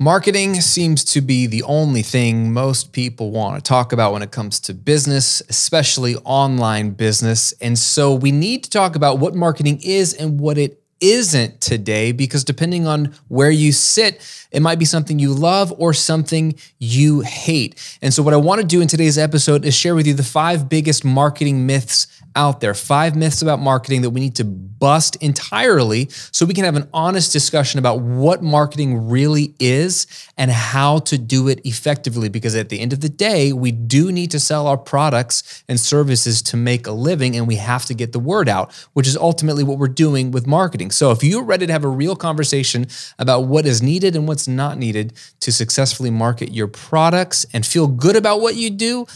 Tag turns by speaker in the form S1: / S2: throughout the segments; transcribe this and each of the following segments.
S1: Marketing seems to be the only thing most people want to talk about when it comes to business, especially online business. And so we need to talk about what marketing is and what it isn't today because depending on where you sit, it might be something you love or something you hate. And so, what I want to do in today's episode is share with you the five biggest marketing myths out there, five myths about marketing that we need to bust entirely so we can have an honest discussion about what marketing really is and how to do it effectively. Because at the end of the day, we do need to sell our products and services to make a living and we have to get the word out, which is ultimately what we're doing with marketing. So if you're ready to have a real conversation about what is needed and what's not needed to successfully market your products and feel good about what you do,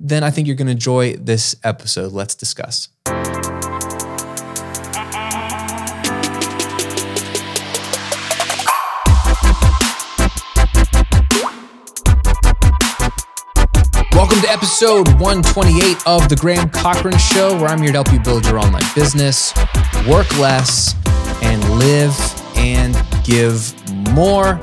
S1: then I think you're going to enjoy this episode. Let's discuss. Welcome to episode 128 of The Graham Cochran Show, where I'm here to help you build your online business, work less, and live and give more.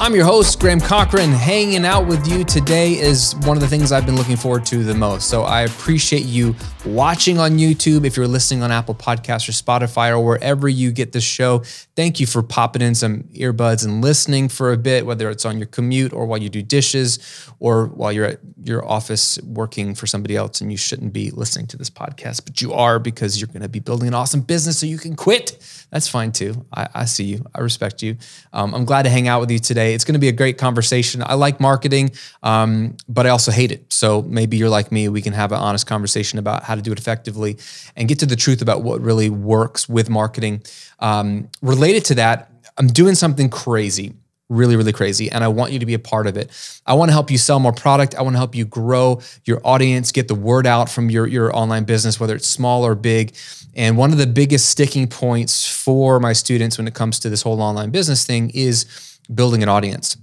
S1: I'm your host, Graham Cochran. Hanging out with you today is one of the things I've been looking forward to the most. So I appreciate you watching on YouTube. If you're listening on Apple Podcasts or Spotify or wherever you get the show, thank you for popping in some earbuds and listening for a bit, whether it's on your commute or while you do dishes or while you're at your office working for somebody else and you shouldn't be listening to this podcast, but you are because you're going to be building an awesome business so you can quit. That's fine too. I, I see you. I respect you. Um, I'm glad to hang out with you today. It's going to be a great conversation. I like marketing, um, but I also hate it. So maybe you're like me. We can have an honest conversation about how to do it effectively and get to the truth about what really works with marketing. Um, related to that, I'm doing something crazy really, really crazy. And I want you to be a part of it. I want to help you sell more product. I want to help you grow your audience, get the word out from your, your online business, whether it's small or big. And one of the biggest sticking points for my students when it comes to this whole online business thing is building an audience.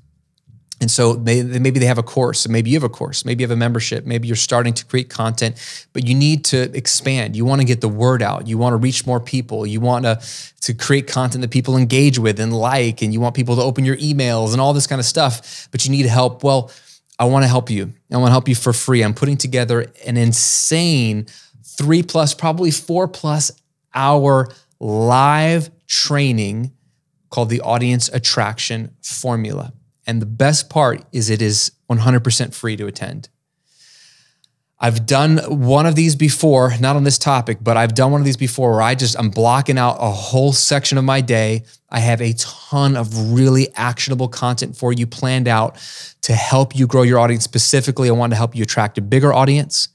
S1: And so they, maybe they have a course, maybe you have a course, maybe you have a membership, maybe you're starting to create content, but you need to expand. You want to get the word out. You want to reach more people. You want to, to create content that people engage with and like, and you want people to open your emails and all this kind of stuff, but you need help. Well, I want to help you. I want to help you for free. I'm putting together an insane three plus, probably four plus hour live training called the Audience Attraction Formula. And the best part is it is 100% free to attend. I've done one of these before, not on this topic, but I've done one of these before where I just, I'm blocking out a whole section of my day. I have a ton of really actionable content for you planned out to help you grow your audience. Specifically, I want to help you attract a bigger audience,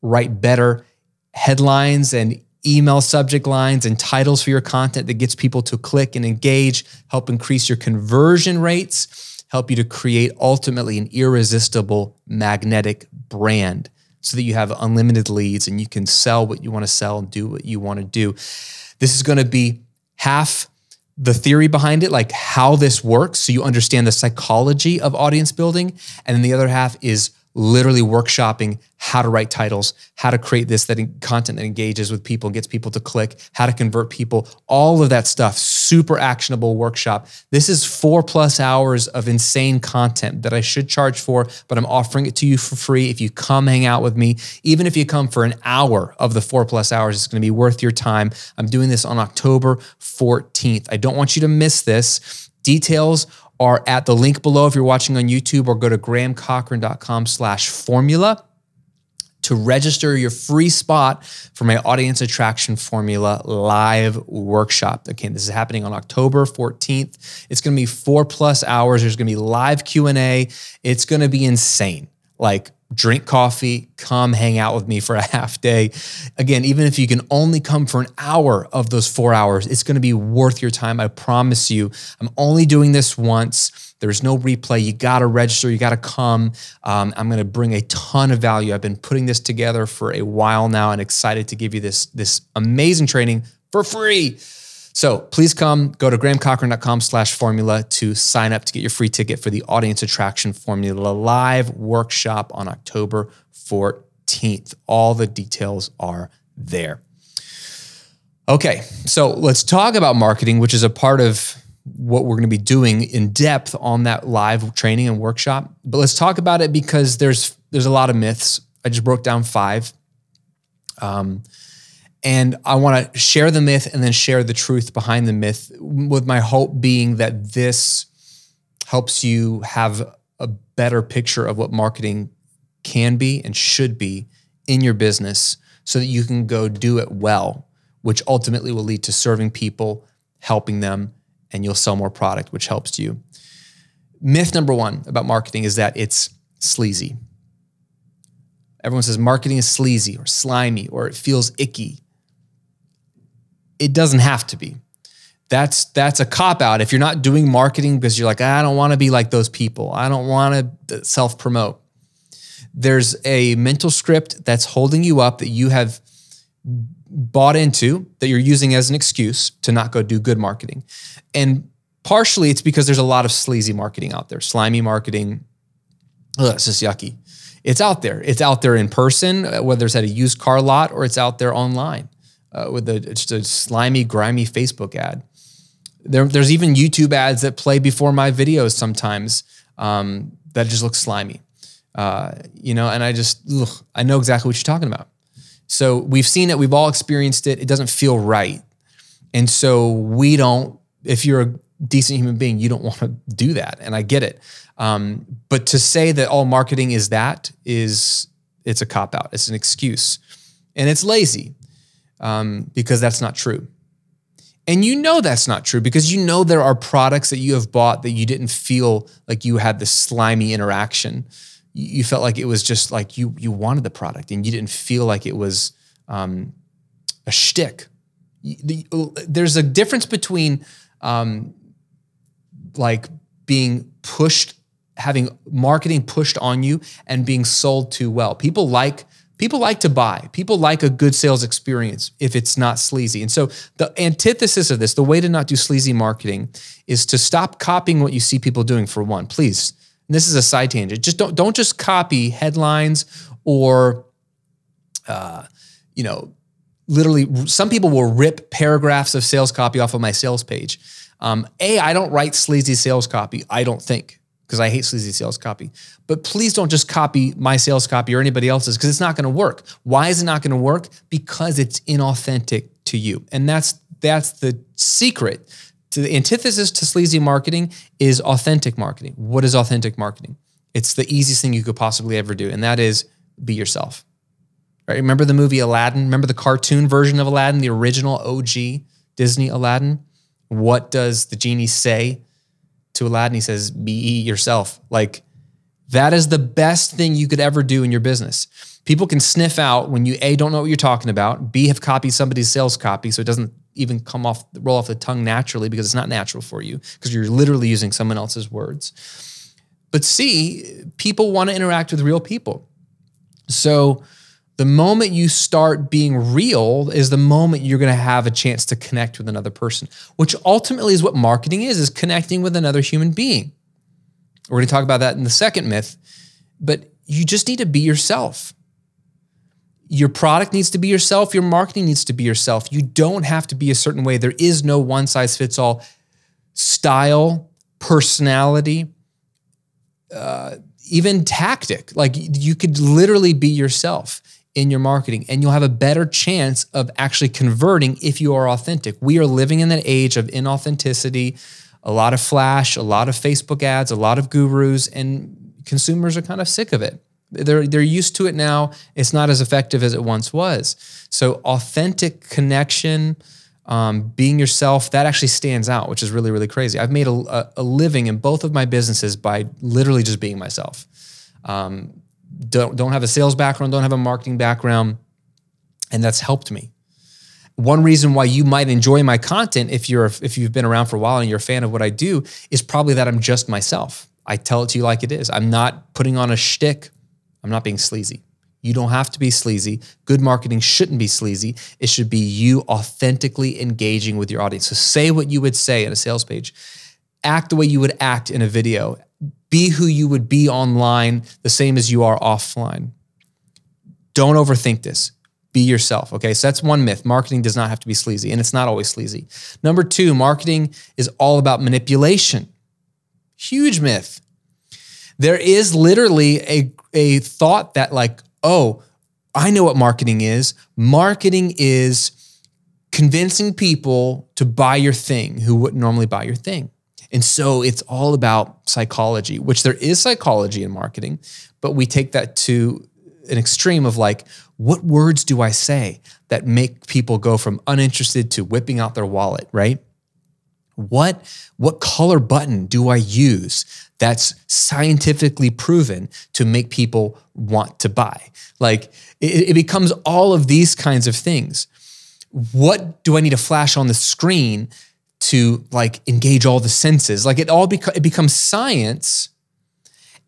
S1: write better headlines and email subject lines and titles for your content that gets people to click and engage, help increase your conversion rates help you to create ultimately an irresistible magnetic brand so that you have unlimited leads and you can sell what you want to sell and do what you want to do. This is going to be half the theory behind it, like how this works, so you understand the psychology of audience building. And then the other half is literally workshopping how to write titles, how to create this that content that engages with people gets people to click, how to convert people, all of that stuff. Super actionable workshop. This is four plus hours of insane content that I should charge for, but I'm offering it to you for free. If you come hang out with me, even if you come for an hour of the four plus hours, it's going to be worth your time. I'm doing this on October 14th. I don't want you to miss this. Details are at the link below if you're watching on YouTube or go to grahamcochran.com slash formula to register your free spot for my audience attraction formula live workshop. Okay, this is happening on October 14th. It's going to be 4 plus hours. There's going to be live Q&A. It's going to be insane. Like drink coffee, come hang out with me for a half day. Again, even if you can only come for an hour of those four hours, it's going to be worth your time. I promise you. I'm only doing this once. There's no replay. You got to register. You got to come. Um, I'm going to bring a ton of value. I've been putting this together for a while now and excited to give you this, this amazing training for free. So please come, go to grahamcochran.com slash formula to sign up to get your free ticket for the Audience Attraction Formula Live workshop on October 14th. All the details are there. Okay, so let's talk about marketing, which is a part of what we're going to be doing in depth on that live training and workshop. But let's talk about it because there's there's a lot of myths. I just broke down five. Um, and I want to share the myth and then share the truth behind the myth, with my hope being that this helps you have a better picture of what marketing can be and should be in your business so that you can go do it well, which ultimately will lead to serving people, helping them, and you'll sell more product, which helps you. Myth number one about marketing is that it's sleazy. Everyone says marketing is sleazy or slimy or it feels icky. It doesn't have to be. That's that's a cop out. If you're not doing marketing because you're like, I don't want to be like those people. I don't want to self promote. There's a mental script that's holding you up that you have bought into that you're using as an excuse to not go do good marketing. And partially it's because there's a lot of sleazy marketing out there, slimy marketing. Ugh, it's just yucky. It's out there. It's out there in person, uh, whether it's at a used car lot or it's out there online uh, with a, just a slimy, grimy Facebook ad. There, there's even YouTube ads that play before my videos sometimes um, that just look slimy. Uh, you know, and I just, ugh, I know exactly what you're talking about. So we've seen it, we've all experienced it. It doesn't feel right. And so we don't, if you're a decent human being, you don't want to do that. And I get it. Um, but to say that all marketing is that is, it's a cop out, it's an excuse. And it's lazy um, because that's not true. And you know that's not true because you know there are products that you have bought that you didn't feel like you had this slimy interaction you felt like it was just like you you wanted the product and you didn't feel like it was um, a shtick. There's a difference between um, like being pushed, having marketing pushed on you, and being sold too well. People like people like to buy. People like a good sales experience if it's not sleazy. And so the antithesis of this, the way to not do sleazy marketing, is to stop copying what you see people doing. For one, please and this is a side tangent. Just don't don't just copy headlines or, uh, you know, literally. Some people will rip paragraphs of sales copy off of my sales page. Um, a, I don't write sleazy sales copy. I don't think because I hate sleazy sales copy. But please don't just copy my sales copy or anybody else's because it's not going to work. Why is it not going to work? Because it's inauthentic to you, and that's that's the secret to the antithesis to sleazy marketing is authentic marketing. What is authentic marketing? It's the easiest thing you could possibly ever do, and that is be yourself. Right? Remember the movie Aladdin? Remember the cartoon version of Aladdin, the original OG Disney Aladdin? What does the genie say to Aladdin? He says, "Be yourself." Like that is the best thing you could ever do in your business. People can sniff out when you a don't know what you're talking about, b have copied somebody's sales copy, so it doesn't even come off roll off the tongue naturally because it's not natural for you because you're literally using someone else's words. But C, people want to interact with real people. So the moment you start being real is the moment you're going to have a chance to connect with another person, which ultimately is what marketing is, is connecting with another human being. We're going to talk about that in the second myth, but you just need to be yourself. Your product needs to be yourself. Your marketing needs to be yourself. You don't have to be a certain way. There is no one size fits all style, personality, uh, even tactic. Like you could literally be yourself in your marketing and you'll have a better chance of actually converting if you are authentic. We are living in an age of inauthenticity, a lot of flash, a lot of Facebook ads, a lot of gurus, and consumers are kind of sick of it. They're they're used to it now. It's not as effective as it once was. So authentic connection, um, being yourself, that actually stands out, which is really really crazy. I've made a, a living in both of my businesses by literally just being myself. Um, don't don't have a sales background, don't have a marketing background, and that's helped me. One reason why you might enjoy my content if you're if you've been around for a while and you're a fan of what I do is probably that I'm just myself. I tell it to you like it is. I'm not putting on a shtick I'm not being sleazy. You don't have to be sleazy. Good marketing shouldn't be sleazy. It should be you authentically engaging with your audience. So say what you would say in a sales page, act the way you would act in a video, be who you would be online, the same as you are offline. Don't overthink this. Be yourself. Okay. So that's one myth. Marketing does not have to be sleazy, and it's not always sleazy. Number two, marketing is all about manipulation. Huge myth. There is literally a, a thought that, like, oh, I know what marketing is. Marketing is convincing people to buy your thing who wouldn't normally buy your thing. And so it's all about psychology, which there is psychology in marketing, but we take that to an extreme of like, what words do I say that make people go from uninterested to whipping out their wallet, right? What what color button do I use that's scientifically proven to make people want to buy? Like it, it becomes all of these kinds of things. What do I need to flash on the screen to like engage all the senses? Like it all beco- it becomes science,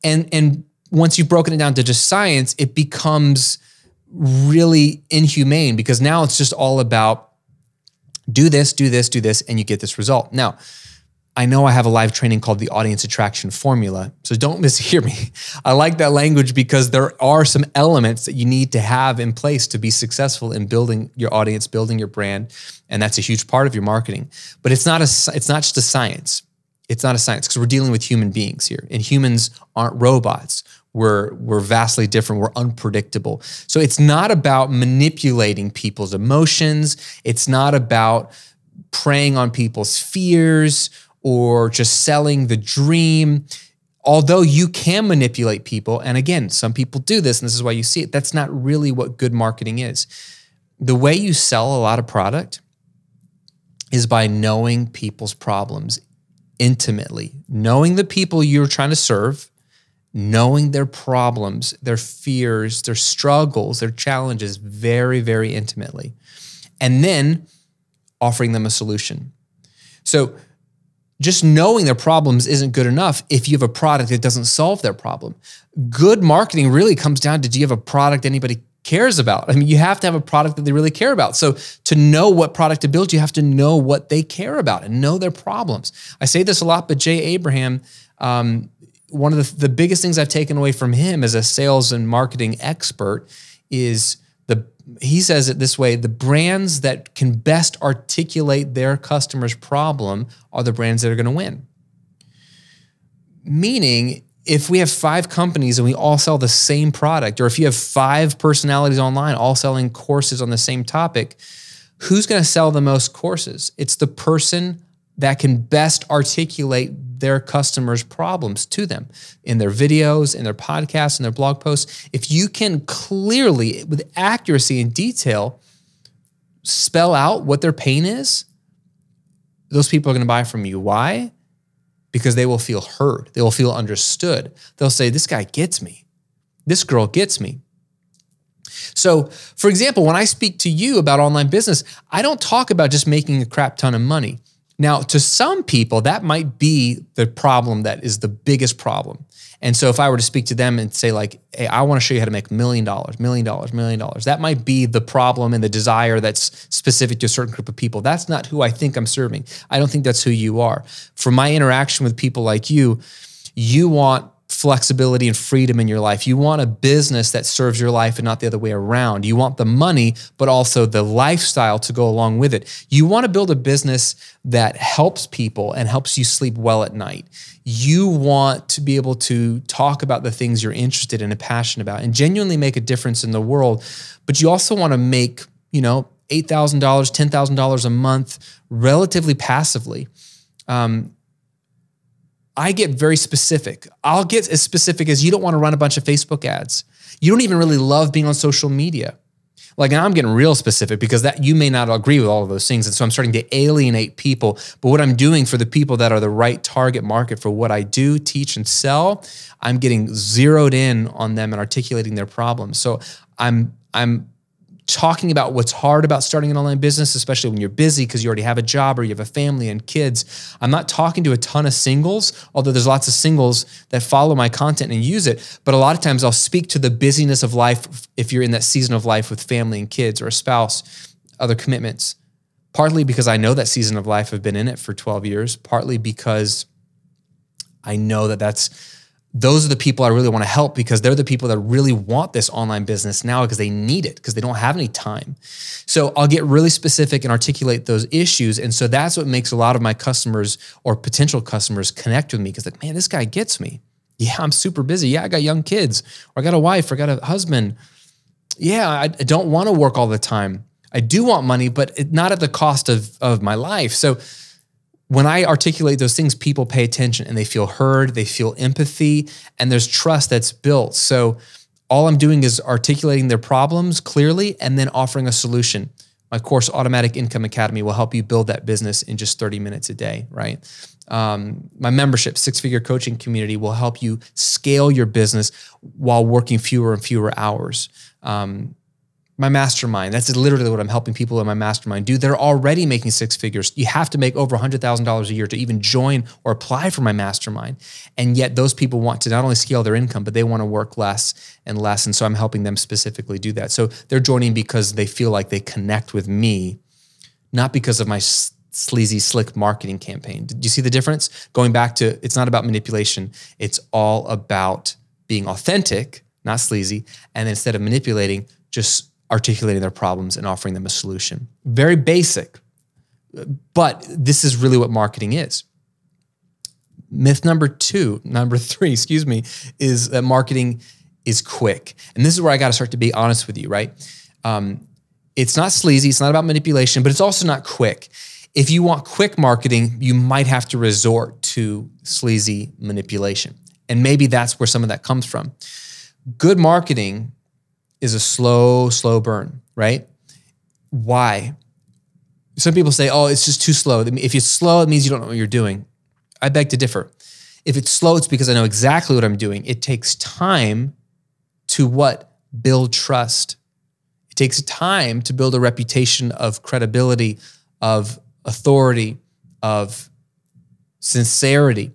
S1: and and once you've broken it down to just science, it becomes really inhumane because now it's just all about do this, do this, do this, and you get this result. Now, I know I have a live training called the Audience Attraction Formula, so don't mishear me. I like that language because there are some elements that you need to have in place to be successful in building your audience, building your brand, and that's a huge part of your marketing. But it's not a it's not just a science. It's not a science because we're dealing with human beings here, and humans aren't robots we're we're vastly different we're unpredictable so it's not about manipulating people's emotions it's not about preying on people's fears or just selling the dream although you can manipulate people and again some people do this and this is why you see it that's not really what good marketing is the way you sell a lot of product is by knowing people's problems intimately knowing the people you're trying to serve knowing their problems, their fears, their struggles, their challenges very, very intimately, and then offering them a solution. So, just knowing their problems isn't good enough if you have a product that doesn't solve their problem. Good marketing really comes down to do you have a product anybody cares about? I mean, you have to have a product that they really care about. So, to know what product to build, you have to know what they care about and know their problems. I say this a lot, but Jay Abraham, um, one of the, the biggest things I've taken away from him as a sales and marketing expert is the he says it this way the brands that can best articulate their customer's problem are the brands that are going to win. Meaning if we have five companies and we all sell the same product or if you have five personalities online all selling courses on the same topic who's going to sell the most courses? It's the person that can best articulate their customers' problems to them in their videos, in their podcasts, in their blog posts. If you can clearly, with accuracy and detail, spell out what their pain is, those people are going to buy from you. Why? Because they will feel heard, they will feel understood. They'll say, This guy gets me, this girl gets me. So, for example, when I speak to you about online business, I don't talk about just making a crap ton of money. Now, to some people, that might be the problem that is the biggest problem. And so if I were to speak to them and say, like, hey, I want to show you how to make million dollars, million dollars, million dollars, that might be the problem and the desire that's specific to a certain group of people. That's not who I think I'm serving. I don't think that's who you are. For my interaction with people like you, you want flexibility and freedom in your life. You want a business that serves your life and not the other way around. You want the money, but also the lifestyle to go along with it. You want to build a business that helps people and helps you sleep well at night. You want to be able to talk about the things you're interested in and passionate about and genuinely make a difference in the world. But you also want to make, you know, $8,000, $10,000 a month relatively passively. Um, I get very specific. I'll get as specific as you don't want to run a bunch of Facebook ads. You don't even really love being on social media. Like I'm getting real specific because that you may not agree with all of those things. And so I'm starting to alienate people. But what I'm doing for the people that are the right target market for what I do, teach, and sell, I'm getting zeroed in on them and articulating their problems. So I'm I'm talking about what's hard about starting an online business, especially when you're busy because you already have a job or you have a family and kids. I'm not talking to a ton of singles, although there's lots of singles that follow my content and use it. But a lot of times I'll speak to the busyness of life if you're in that season of life with family and kids or a spouse, other commitments. Partly because I know that season of life, I've been in it for 12 years, partly because I know that that's those are the people I really want to help because they're the people that really want this online business now because they need it because they don't have any time. So I'll get really specific and articulate those issues. And so that's what makes a lot of my customers or potential customers connect with me because, like, man, this guy gets me. Yeah, I'm super busy. Yeah, I got young kids, or I got a wife, or I got a husband. Yeah, I, I don't want to work all the time. I do want money, but it, not at the cost of, of my life. So when I articulate those things, people pay attention and they feel heard, they feel empathy, and there's trust that's built. So all I'm doing is articulating their problems clearly and then offering a solution. My course, Automatic Income Academy, will help you build that business in just 30 minutes a day, right? Um, my membership, Six Figure Coaching Community, will help you scale your business while working fewer and fewer hours. Um, my mastermind. That's literally what I'm helping people in my mastermind do. They're already making six figures. You have to make over $100,000 a year to even join or apply for my mastermind. And yet, those people want to not only scale their income, but they want to work less and less. And so I'm helping them specifically do that. So they're joining because they feel like they connect with me, not because of my sleazy, slick marketing campaign. Did you see the difference? Going back to it's not about manipulation, it's all about being authentic, not sleazy. And instead of manipulating, just articulating their problems and offering them a solution. Very basic, but this is really what marketing is. Myth number two, number three, excuse me, is that marketing is quick. And this is where I got to start to be honest with you, right? Um, it's not sleazy, it's not about manipulation, but it's also not quick. If you want quick marketing, you might have to resort to sleazy manipulation. And maybe that's where some of that comes from. Good marketing is a slow, slow burn, right? Why? Some people say, oh, it's just too slow. If it's slow, it means you don't know what you're doing. I beg to differ. If it's slow, it's because I know exactly what I'm doing. It takes time to what? Build trust. It takes time to build a reputation of credibility, of authority, of sincerity,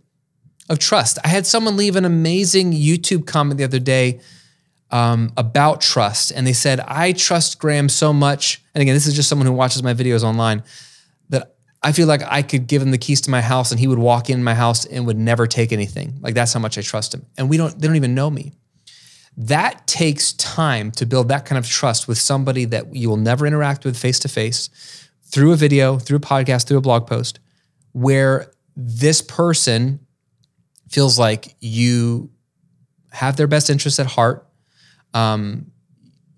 S1: of trust. I had someone leave an amazing YouTube comment the other day um, about trust. And they said, I trust Graham so much. And again, this is just someone who watches my videos online that I feel like I could give him the keys to my house and he would walk in my house and would never take anything. Like that's how much I trust him. And we don't, they don't even know me. That takes time to build that kind of trust with somebody that you will never interact with face to face through a video, through a podcast, through a blog post, where this person feels like you have their best interests at heart um,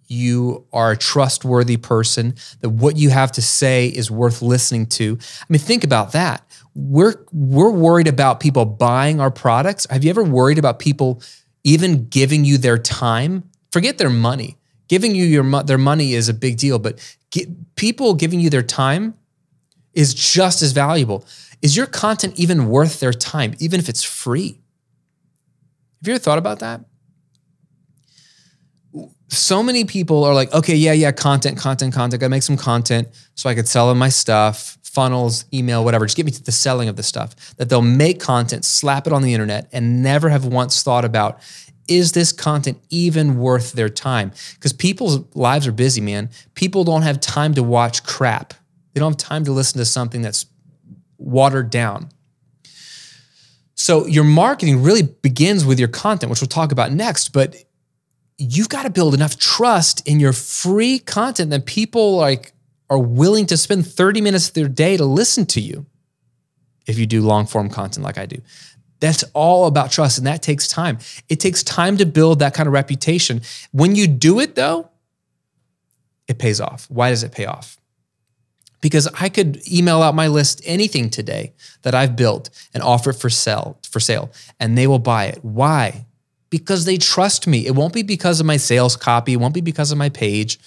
S1: you are a trustworthy person, that what you have to say is worth listening to. I mean, think about that. We're we're worried about people buying our products. Have you ever worried about people even giving you their time? Forget their money. Giving you your their money is a big deal, but get, people giving you their time is just as valuable. Is your content even worth their time, even if it's free? Have you ever thought about that? So many people are like, okay, yeah, yeah, content, content, content. I make some content so I could sell them my stuff, funnels, email, whatever. Just get me to the selling of the stuff. That they'll make content, slap it on the internet, and never have once thought about is this content even worth their time? Because people's lives are busy, man. People don't have time to watch crap. They don't have time to listen to something that's watered down. So your marketing really begins with your content, which we'll talk about next. But you've got to build enough trust in your free content that people like are willing to spend 30 minutes of their day to listen to you if you do long form content like I do. That's all about trust and that takes time. It takes time to build that kind of reputation. When you do it though, it pays off. Why does it pay off? Because I could email out my list anything today that I've built and offer it for sale, for sale, and they will buy it. Why? Because they trust me. It won't be because of my sales copy, it won't be because of my page,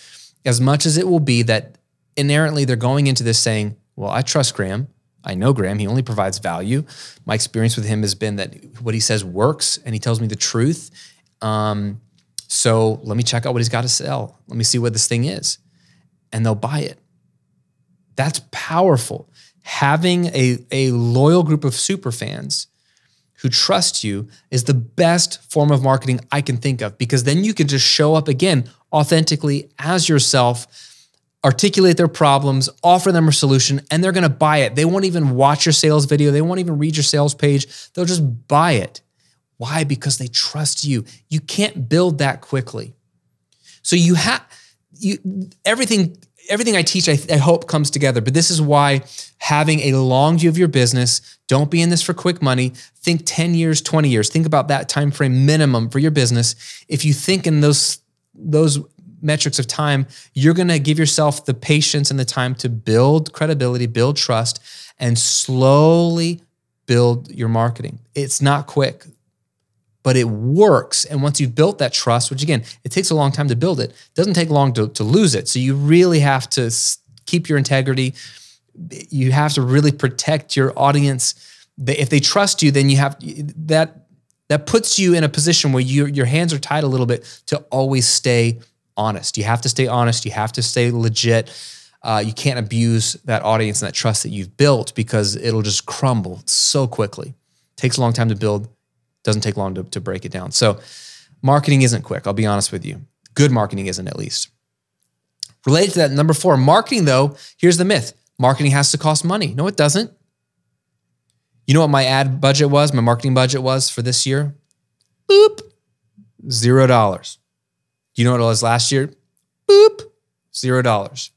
S1: as much as it will be that inherently they're going into this saying, Well, I trust Graham. I know Graham. He only provides value. My experience with him has been that what he says works and he tells me the truth. Um, so let me check out what he's got to sell. Let me see what this thing is. And they'll buy it. That's powerful. Having a, a loyal group of super fans who trust you is the best form of marketing I can think of because then you can just show up again authentically as yourself, articulate their problems, offer them a solution, and they're gonna buy it. They won't even watch your sales video, they won't even read your sales page, they'll just buy it. Why? Because they trust you. You can't build that quickly. So you have you everything everything I teach I, I hope comes together. But this is why having a long view of your business, don't be in this for quick money. Think 10 years, 20 years. Think about that time frame minimum for your business. If you think in those those metrics of time, you're going to give yourself the patience and the time to build credibility, build trust, and slowly build your marketing. It's not quick, but it works. And once you've built that trust, which again, it takes a long time to build it, it doesn't take long to, to lose it. So you really have to keep your integrity. You have to really protect your audience. If they trust you, then you have that that puts you in a position where you, your hands are tied a little bit to always stay honest. You have to stay honest. You have to stay legit. Uh, you can't abuse that audience and that trust that you've built because it'll just crumble so quickly. It takes a long time to build. Doesn't take long to, to break it down. So, marketing isn't quick. I'll be honest with you. Good marketing isn't, at least. Related to that, number four, marketing though. Here's the myth: marketing has to cost money. No, it doesn't. You know what my ad budget was? My marketing budget was for this year? Boop, zero dollars. You know what it was last year? Boop, zero dollars.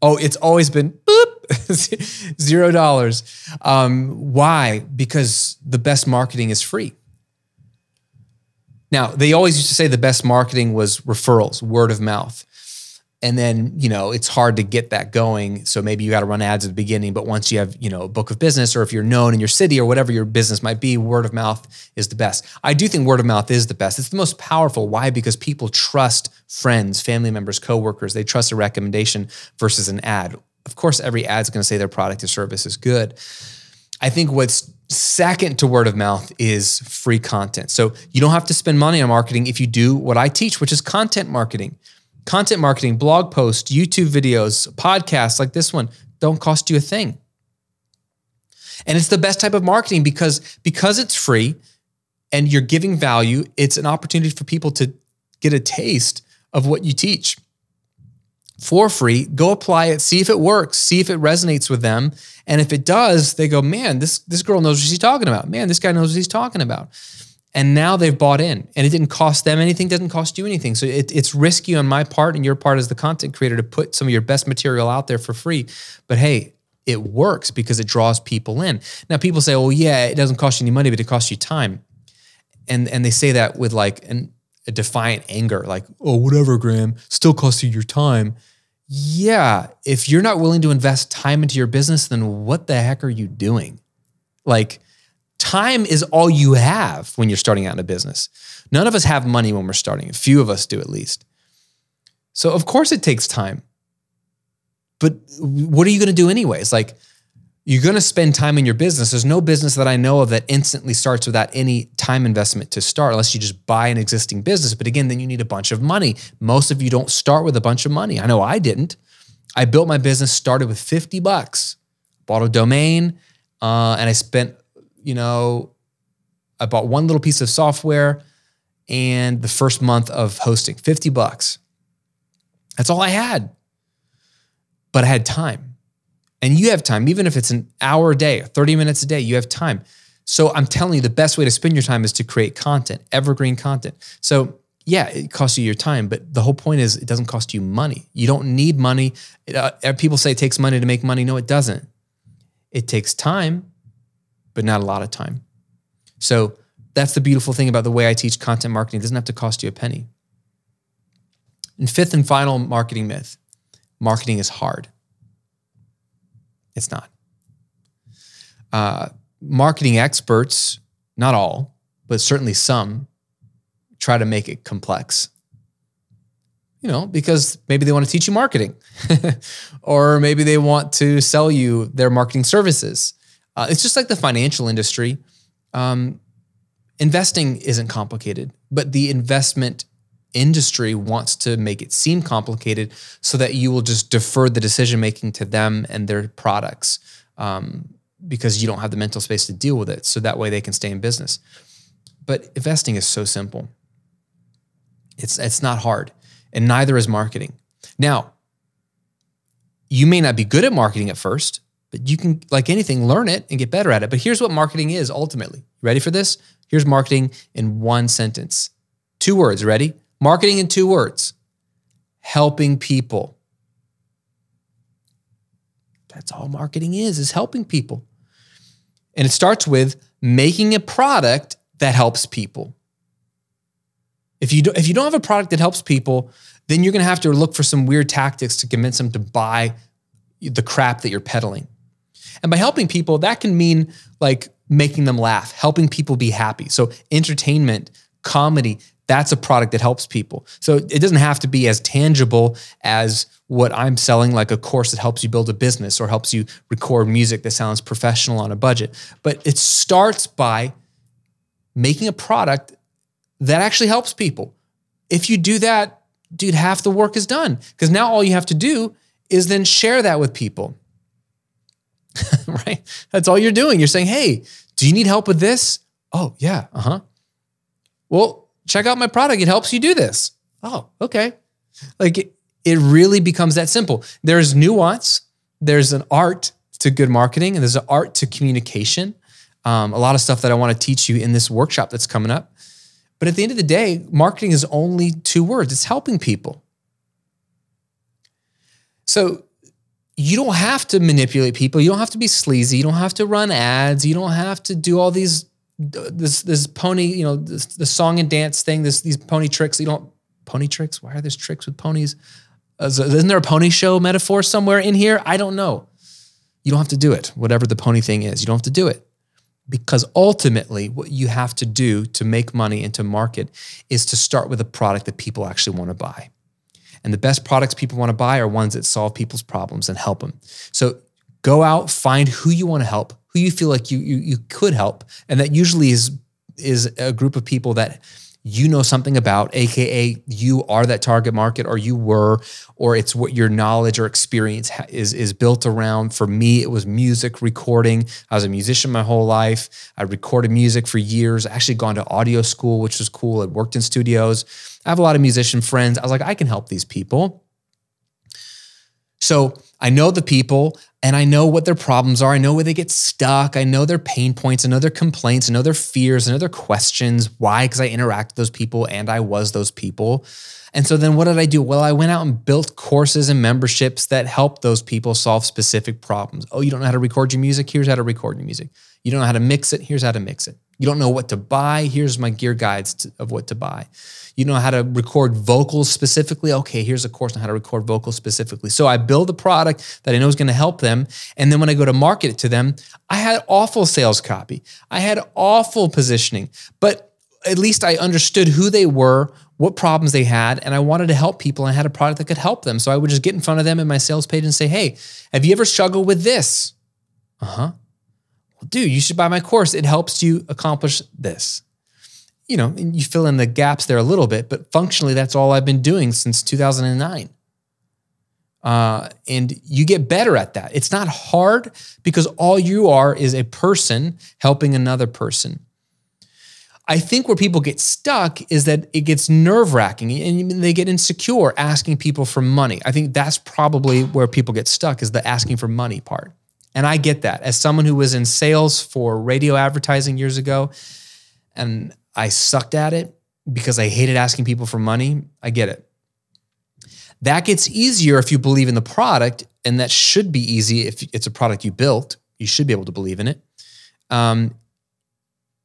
S1: Oh, it's always been boop, zero dollars. Um, why? Because the best marketing is free. Now, they always used to say the best marketing was referrals, word of mouth. And then you know it's hard to get that going. So maybe you got to run ads at the beginning but once you have you know a book of business or if you're known in your city or whatever your business might be word of mouth is the best. I do think word of mouth is the best. It's the most powerful. Why? Because people trust friends family members coworkers. They trust a recommendation versus an ad of course every ad is going to say their product or service is good. I think what's second to word of mouth is free content. So you don't have to spend money on marketing if you do what i teach which is content marketing. Content marketing, blog posts, YouTube videos, podcasts like this one don't cost you a thing. And it's the best type of marketing because because it's free and you're giving value, it's an opportunity for people to get a taste of what you teach for free. Go apply it, see if it works, see if it resonates with them. And if it does, they go, man, this, this girl knows what she's talking about. Man, this guy knows what he's talking about and now they've bought in and it didn't cost them anything doesn't cost you anything so it, it's risky on my part and your part as the content creator to put some of your best material out there for free but hey it works because it draws people in now people say well yeah it doesn't cost you any money but it costs you time and and they say that with like an, a defiant anger like oh whatever graham still costs you your time yeah if you're not willing to invest time into your business then what the heck are you doing like time is all you have when you're starting out in a business. None of us have money when we're starting. A few of us do at least. So of course it takes time. But what are you going to do anyways? Like you're going to spend time in your business. There's no business that I know of that instantly starts without any time investment to start unless you just buy an existing business. But again, then you need a bunch of money. Most of you don't start with a bunch of money. I know I didn't. I built my business started with 50 bucks. Bought a domain uh, and I spent you know, I bought one little piece of software and the first month of hosting, 50 bucks. That's all I had. But I had time. And you have time, even if it's an hour a day, 30 minutes a day, you have time. So I'm telling you, the best way to spend your time is to create content, evergreen content. So yeah, it costs you your time, but the whole point is it doesn't cost you money. You don't need money. It, uh, people say it takes money to make money. No, it doesn't. It takes time but not a lot of time. So that's the beautiful thing about the way I teach content marketing. It doesn't have to cost you a penny. And fifth and final marketing myth marketing is hard. It's not. Uh, marketing experts, not all, but certainly some, try to make it complex. You know, because maybe they want to teach you marketing, or maybe they want to sell you their marketing services. Uh, it's just like the financial industry. Um, investing isn't complicated, but the investment industry wants to make it seem complicated so that you will just defer the decision making to them and their products um, because you don't have the mental space to deal with it. So that way they can stay in business. But investing is so simple. It's it's not hard, and neither is marketing. Now, you may not be good at marketing at first, but you can, like anything, learn it and get better at it. But here's what marketing is ultimately. Ready for this? Here's marketing in one sentence. Two words, ready? Marketing in two words helping people. That's all marketing is, is helping people. And it starts with making a product that helps people. If you, do, if you don't have a product that helps people, then you're going to have to look for some weird tactics to convince them to buy the crap that you're peddling. And by helping people, that can mean like making them laugh, helping people be happy. So, entertainment, comedy, that's a product that helps people. So, it doesn't have to be as tangible as what I'm selling, like a course that helps you build a business or helps you record music that sounds professional on a budget. But it starts by making a product that actually helps people. If you do that, dude, half the work is done because now all you have to do is then share that with people. right? That's all you're doing. You're saying, hey, do you need help with this? Oh, yeah. Uh huh. Well, check out my product. It helps you do this. Oh, okay. Like it, it really becomes that simple. There's nuance, there's an art to good marketing, and there's an art to communication. Um, a lot of stuff that I want to teach you in this workshop that's coming up. But at the end of the day, marketing is only two words it's helping people. So you don't have to manipulate people. You don't have to be sleazy. You don't have to run ads. You don't have to do all these this this pony, you know, this, the song and dance thing, this these pony tricks. You don't pony tricks. Why are there tricks with ponies? Isn't there a pony show metaphor somewhere in here? I don't know. You don't have to do it. Whatever the pony thing is, you don't have to do it. Because ultimately, what you have to do to make money and to market is to start with a product that people actually want to buy. And the best products people want to buy are ones that solve people's problems and help them. So go out, find who you want to help, who you feel like you, you, you could help. And that usually is, is a group of people that you know something about, AKA you are that target market or you were, or it's what your knowledge or experience is, is built around. For me, it was music recording. I was a musician my whole life. I recorded music for years. I actually gone to audio school, which was cool. I worked in studios. I have a lot of musician friends. I was like, I can help these people. So I know the people and I know what their problems are. I know where they get stuck. I know their pain points. I know their complaints. I know their fears. I know their questions. Why? Because I interact with those people and I was those people. And so then what did I do? Well, I went out and built courses and memberships that help those people solve specific problems. Oh, you don't know how to record your music? Here's how to record your music. You don't know how to mix it? Here's how to mix it. You don't know what to buy? Here's my gear guides to, of what to buy. You know how to record vocals specifically? Okay, here's a course on how to record vocals specifically. So I build a product that I know is going to help them. And then when I go to market it to them, I had awful sales copy. I had awful positioning, but at least I understood who they were, what problems they had, and I wanted to help people. And I had a product that could help them. So I would just get in front of them in my sales page and say, Hey, have you ever struggled with this? Uh huh. Dude, you should buy my course. It helps you accomplish this you know, you fill in the gaps there a little bit, but functionally, that's all I've been doing since 2009. Uh, and you get better at that. It's not hard because all you are is a person helping another person. I think where people get stuck is that it gets nerve wracking and they get insecure asking people for money. I think that's probably where people get stuck is the asking for money part. And I get that as someone who was in sales for radio advertising years ago. And I sucked at it because I hated asking people for money. I get it. That gets easier if you believe in the product, and that should be easy if it's a product you built. You should be able to believe in it. Um,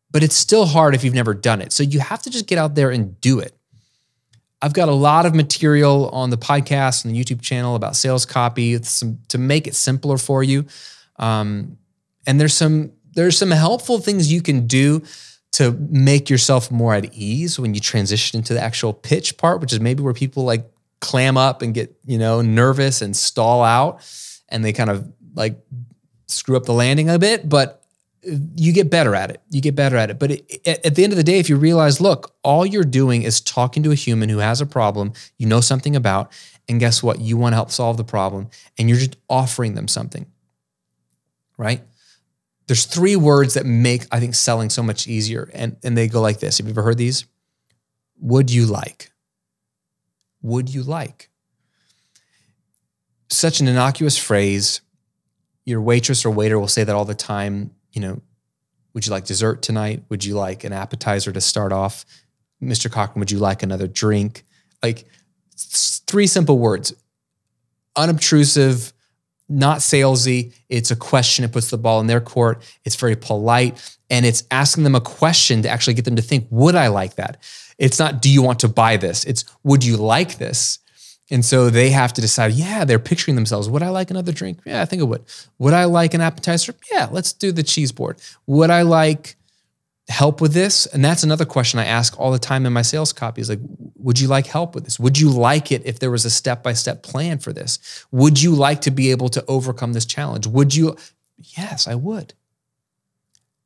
S1: but it's still hard if you've never done it. So you have to just get out there and do it. I've got a lot of material on the podcast and the YouTube channel about sales copy some, to make it simpler for you. Um, and there's some there's some helpful things you can do to make yourself more at ease when you transition into the actual pitch part, which is maybe where people like clam up and get, you know, nervous and stall out and they kind of like screw up the landing a bit, but you get better at it. You get better at it. But it, at the end of the day, if you realize, look, all you're doing is talking to a human who has a problem you know something about, and guess what? You want to help solve the problem, and you're just offering them something, right? there's three words that make I think selling so much easier, and and they go like this. Have you ever heard these? Would you like? Would you like? Such an innocuous phrase. Your waitress or waiter will say that all the time. You know, Would you like dessert tonight? Would you like an appetizer to start off? Mr. Cochran, would you like another drink? Like three simple words unobtrusive, not salesy. It's a question. It puts the ball in their court. It's very polite. And it's asking them a question to actually get them to think, would I like that? It's not, do you want to buy this? It's, would you like this? And so they have to decide, yeah, they're picturing themselves. Would I like another drink? Yeah, I think it would. Would I like an appetizer? Yeah, let's do the cheese board. Would I like help with this? And that's another question I ask all the time in my sales copy is like, would you like help with this? Would you like it if there was a step-by-step plan for this? Would you like to be able to overcome this challenge? Would you? Yes, I would.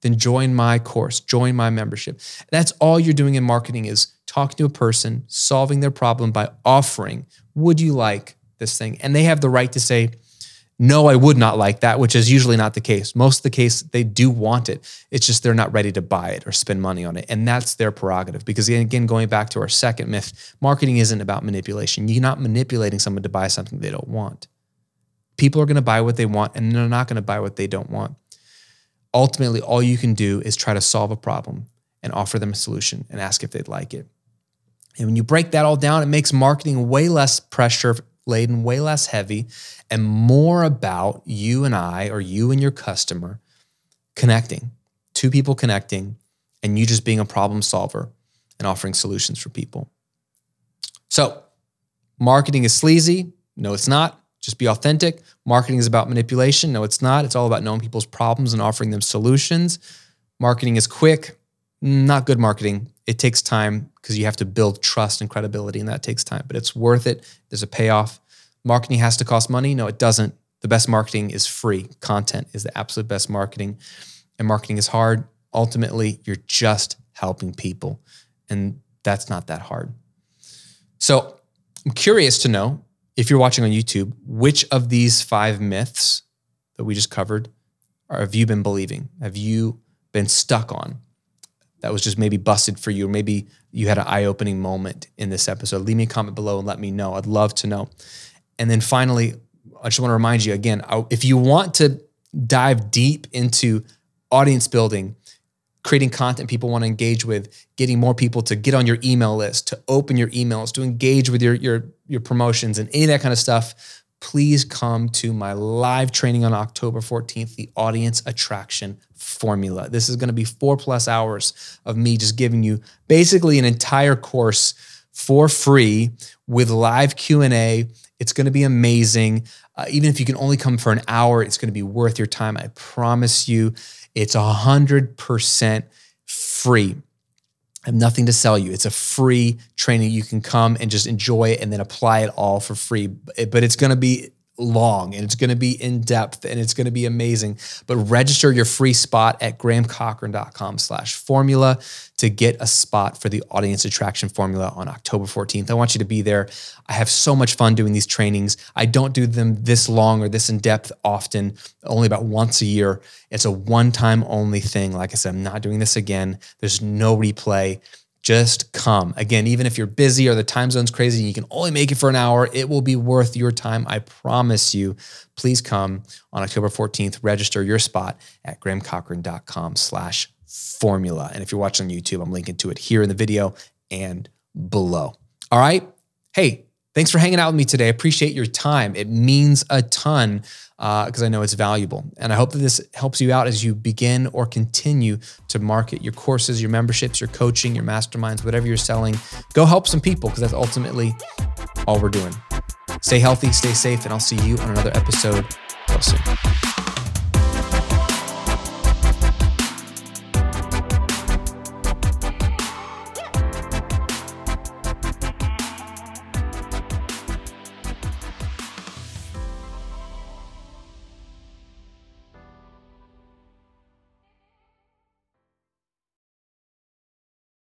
S1: Then join my course, join my membership. That's all you're doing in marketing is talking to a person, solving their problem by offering, would you like this thing? And they have the right to say, no, I would not like that, which is usually not the case. Most of the case, they do want it. It's just they're not ready to buy it or spend money on it. And that's their prerogative. Because again, going back to our second myth, marketing isn't about manipulation. You're not manipulating someone to buy something they don't want. People are going to buy what they want and they're not going to buy what they don't want. Ultimately, all you can do is try to solve a problem and offer them a solution and ask if they'd like it. And when you break that all down, it makes marketing way less pressure laden, way less heavy, and more about you and I or you and your customer connecting, two people connecting, and you just being a problem solver and offering solutions for people. So, marketing is sleazy. No, it's not. Just be authentic. Marketing is about manipulation. No, it's not. It's all about knowing people's problems and offering them solutions. Marketing is quick. Not good marketing. It takes time because you have to build trust and credibility, and that takes time, but it's worth it. There's a payoff. Marketing has to cost money. No, it doesn't. The best marketing is free. Content is the absolute best marketing. And marketing is hard. Ultimately, you're just helping people. And that's not that hard. So I'm curious to know if you're watching on YouTube, which of these five myths that we just covered have you been believing? Have you been stuck on? That was just maybe busted for you, or maybe you had an eye opening moment in this episode, leave me a comment below and let me know. I'd love to know. And then finally, I just want to remind you again if you want to dive deep into audience building, creating content people want to engage with, getting more people to get on your email list, to open your emails, to engage with your, your, your promotions and any of that kind of stuff, please come to my live training on October 14th, the audience attraction formula. This is going to be four plus hours of me just giving you basically an entire course for free with live Q&A. It's going to be amazing. Uh, even if you can only come for an hour, it's going to be worth your time. I promise you, it's a 100% free. I have nothing to sell you. It's a free training. You can come and just enjoy it and then apply it all for free. But it's going to be long and it's going to be in depth and it's going to be amazing. But register your free spot at grahamcochrane.com slash formula to get a spot for the audience attraction formula on October 14th. I want you to be there. I have so much fun doing these trainings. I don't do them this long or this in depth often, only about once a year. It's a one time only thing. Like I said, I'm not doing this again. There's no replay just come. Again, even if you're busy or the time zone's crazy and you can only make it for an hour, it will be worth your time. I promise you. Please come on October 14th. Register your spot at grahamcochrane.com slash formula. And if you're watching on YouTube, I'm linking to it here in the video and below. All right. Hey, thanks for hanging out with me today. I appreciate your time. It means a ton because uh, I know it's valuable. And I hope that this helps you out as you begin or continue to market your courses, your memberships, your coaching, your masterminds, whatever you're selling. Go help some people because that's ultimately all we're doing. Stay healthy, stay safe, and I'll see you on another episode real soon.